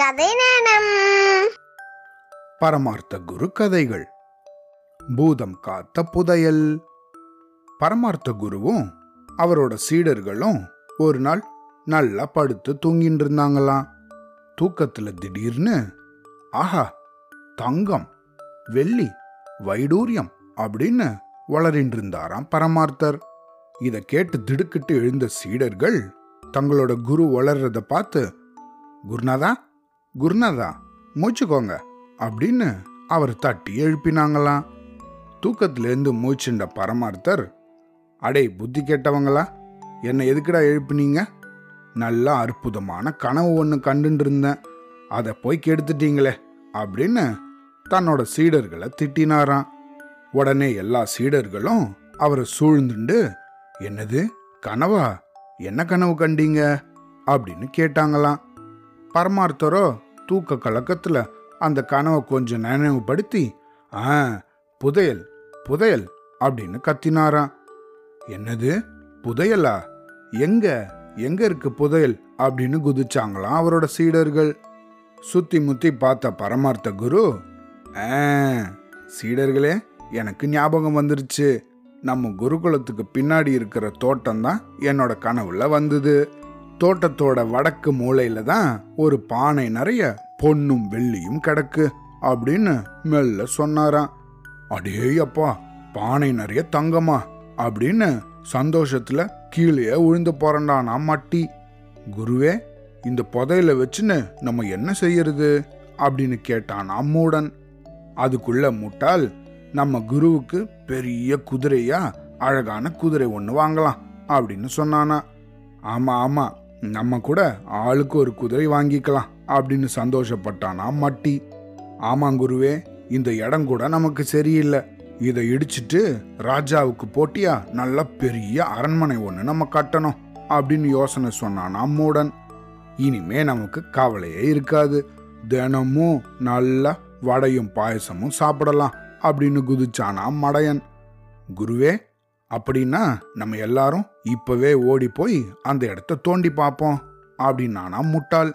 கதை நேரம் பரமார்த்த குரு கதைகள். பூதம் காத்த புதையல். பரமார்த்த குருவும் அவரோட சீடர்களும் ஒரு நாள் நல்லா படுத்து தூங்கிட்டு இருந்தாங்களாம். தூக்கத்துல திடீர்னு ஆஹா தங்கம் வெள்ளி வைடூரியம் அப்படின்னு வளரின்னு இருந்தாராம் பரமார்த்தர். இதை கேட்டு திடுக்கிட்டு எழுந்த சீடர்கள் தங்களோட குரு வளர்றத பார்த்து குருநாதா குருநாதா மூச்சுக்கோங்க அப்படின்னு அவர் தட்டி எழுப்பினாங்களாம். தூக்கத்திலேருந்து மூச்சுண்ட பரமார்த்தர் அடே புத்தி கேட்டவங்களா என்னை எதுக்குடா எழுப்பினீங்க? நல்லா அற்புதமான கனவு ஒன்று கண்டுட்டு இருந்தேன் அதை போய் கெடுத்துட்டீங்களே அப்படின்னு தன்னோட சீடர்களை திட்டினாராம். உடனே எல்லா சீடர்களும் அவரை சூழ்ந்துண்டு என்னது கனவா? என்ன கனவு கண்டீங்க? அப்படின்னு கேட்டாங்களாம். பரமார்த்தரோ தூக்க கலக்கத்துல அந்த கனவை கொஞ்சம் நினைவுபடுத்தி ஆ புதையல் புதையல் அப்படின்னு கத்தினாராம். என்னது? புதையலா? எங்க? எங்க இருக்கு புதையல்? அப்படின்னு குதிச்சாங்களாம் அவரோட சீடர்கள். சுத்தி முத்தி பார்த்த பரமார்த்த குரு ஆ சீடர்களே எனக்கு ஞாபகம் வந்துருச்சு. நம்ம குருகுலத்துக்கு பின்னாடி இருக்கிற தோட்டம் தான் என்னோட கனவுல வந்தது. தோட்டத்தோட வடக்கு மூலையில தான் ஒரு பானை நிறைய பொன்னும் வெள்ளியும் கிடக்கு அப்படின்னு மெல்ல சொன்னாராம். அடே அப்பா பானை நிறைய தங்கமா அப்படின்னு சந்தோஷத்துல கீழே விழுந்து போறண்டானா மட்டி. குருவே இந்த புதையில வச்சுன்னு நம்ம என்ன செய்யறது அப்படின்னு கேட்டான் அம்மூடன் அதுக்குள்ள முட்டாள் நம்ம குருவுக்கு பெரிய குதிரையா அழகான குதிரை ஒன்று வாங்கலாம் அப்படின்னு சொன்னானா. ஆமா ஆமா நம்ம கூட ஆளுக்கு ஒரு குதிரை வாங்கிக்கலாம் அப்படின்னு சந்தோஷப்பட்டானா மட்டி. ஆமாம் குருவே இந்த இடம் கூட நமக்கு சரியில்லை. இதை இடிச்சிட்டு ராஜாவுக்கு போட்டியா? நல்ல பெரிய அரண்மனை ஒன்று நம்ம கட்டணும் அப்படின்னு யோசனை சொன்னானா மூடன். இனிமே நமக்கு கவலையே இருக்காது. தினமும் நல்லா வடையும் பாயசமும் சாப்பிடலாம் அப்படின்னு குதிச்சானா மடையன். குருவே அப்படின்னா நம்ம எல்லாரும் இப்பவே ஓடி போய் அந்த இடத்த தோண்டி பார்ப்போம் அப்படின்னானா முட்டாள்.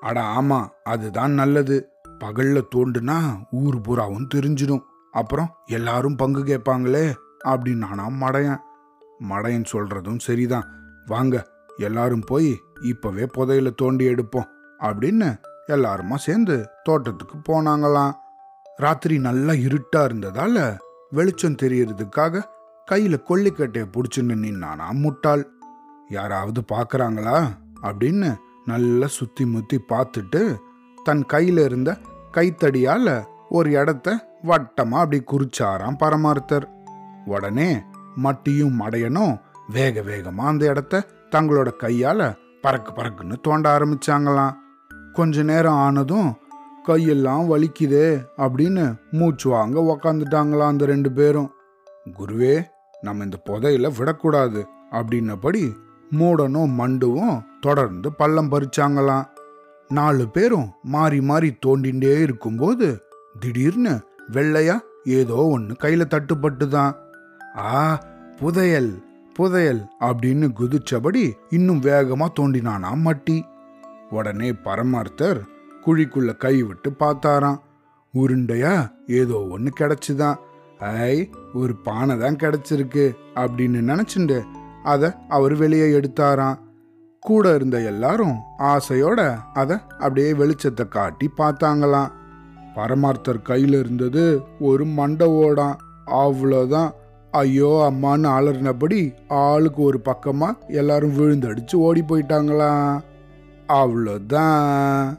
அட ஆமா அதுதான் நல்லது. பகல்ல தோண்டுனா ஊர் பூராவும் தெரிஞ்சிடும். அப்புறம் எல்லாரும் பங்கு கேட்பாங்களே அப்படின்னானா மடையன். மடையன் சொல்றதும் சரிதான். வாங்க எல்லாரும் போய் இப்பவே புதையில தோண்டி எடுப்போம் அப்படின்னு எல்லாருமா சேர்ந்து தோட்டத்துக்கு போனாங்களாம். ராத்திரி நல்லா இருட்டா இருந்ததால வெளிச்சம் தெரியறதுக்காக கையில கொல்லிக்கட்டையை பிடிச்சுன்னு நின்னானா முட்டாள் யாராவது பார்க்குறாங்களா அப்படின்னு நல்லா சுத்தி முத்தி பார்த்துட்டு தன் கையில இருந்த கைத்தடியால ஒரு இடத்த வட்டமா அப்படி குறிச்சாராம் பரமார்த்தர். உடனே மட்டியும் மடையனும் வேக வேகமா அந்த இடத்த தங்களோட கையால பறக்கு பறக்குன்னு தோண்ட ஆரம்பிச்சாங்களாம். கொஞ்ச நேரம் ஆனதும் கையெல்லாம் வலிக்குதே அப்படின்னு மூச்சு வாங்க உக்காந்துட்டாங்களாம் அந்த ரெண்டு பேரும். குருவே நம்ம இந்த புதையில விடக்கூடாது அப்படின்னபடி மூடனும் மண்டுவும் தொடர்ந்து பள்ளம் பறிச்சாங்களாம். நாலு பேரும் மாறி மாறி தோண்டிண்டே இருக்கும்போது திடீர்னு வெள்ளையா ஏதோ ஒன்று கையில தட்டுப்பட்டுதான். ஆ புதையல் புதையல் அப்படின்னு குதிச்சபடி இன்னும் வேகமா தோண்டினானா மட்டி. உடனே பரமார்த்தர் குழிக்குள்ள கை விட்டு பார்த்தாராம். உருண்டையா ஏதோ ஒன்று கிடைச்சுதான். ஐ ஒரு பானை தான் கிடச்சிருக்கு அப்படின்னு நினச்சிண்டு அதை அவர் வெளியே எடுத்தாராம். கூட இருந்த எல்லாரும் ஆசையோட அதை அப்படியே வெளிச்சத்தை காட்டி பார்த்தாங்களாம். பரமார்த்தர் கையில் இருந்தது ஒரு மண்டை ஓடாம். அவ்வளோதான் ஐயோ அம்மான்னு அலறினபடி ஆளுக்கு ஒரு பக்கமாக எல்லாரும் விழுந்தடிச்சு ஓடி போயிட்டாங்களாம். அவ்வளோதான்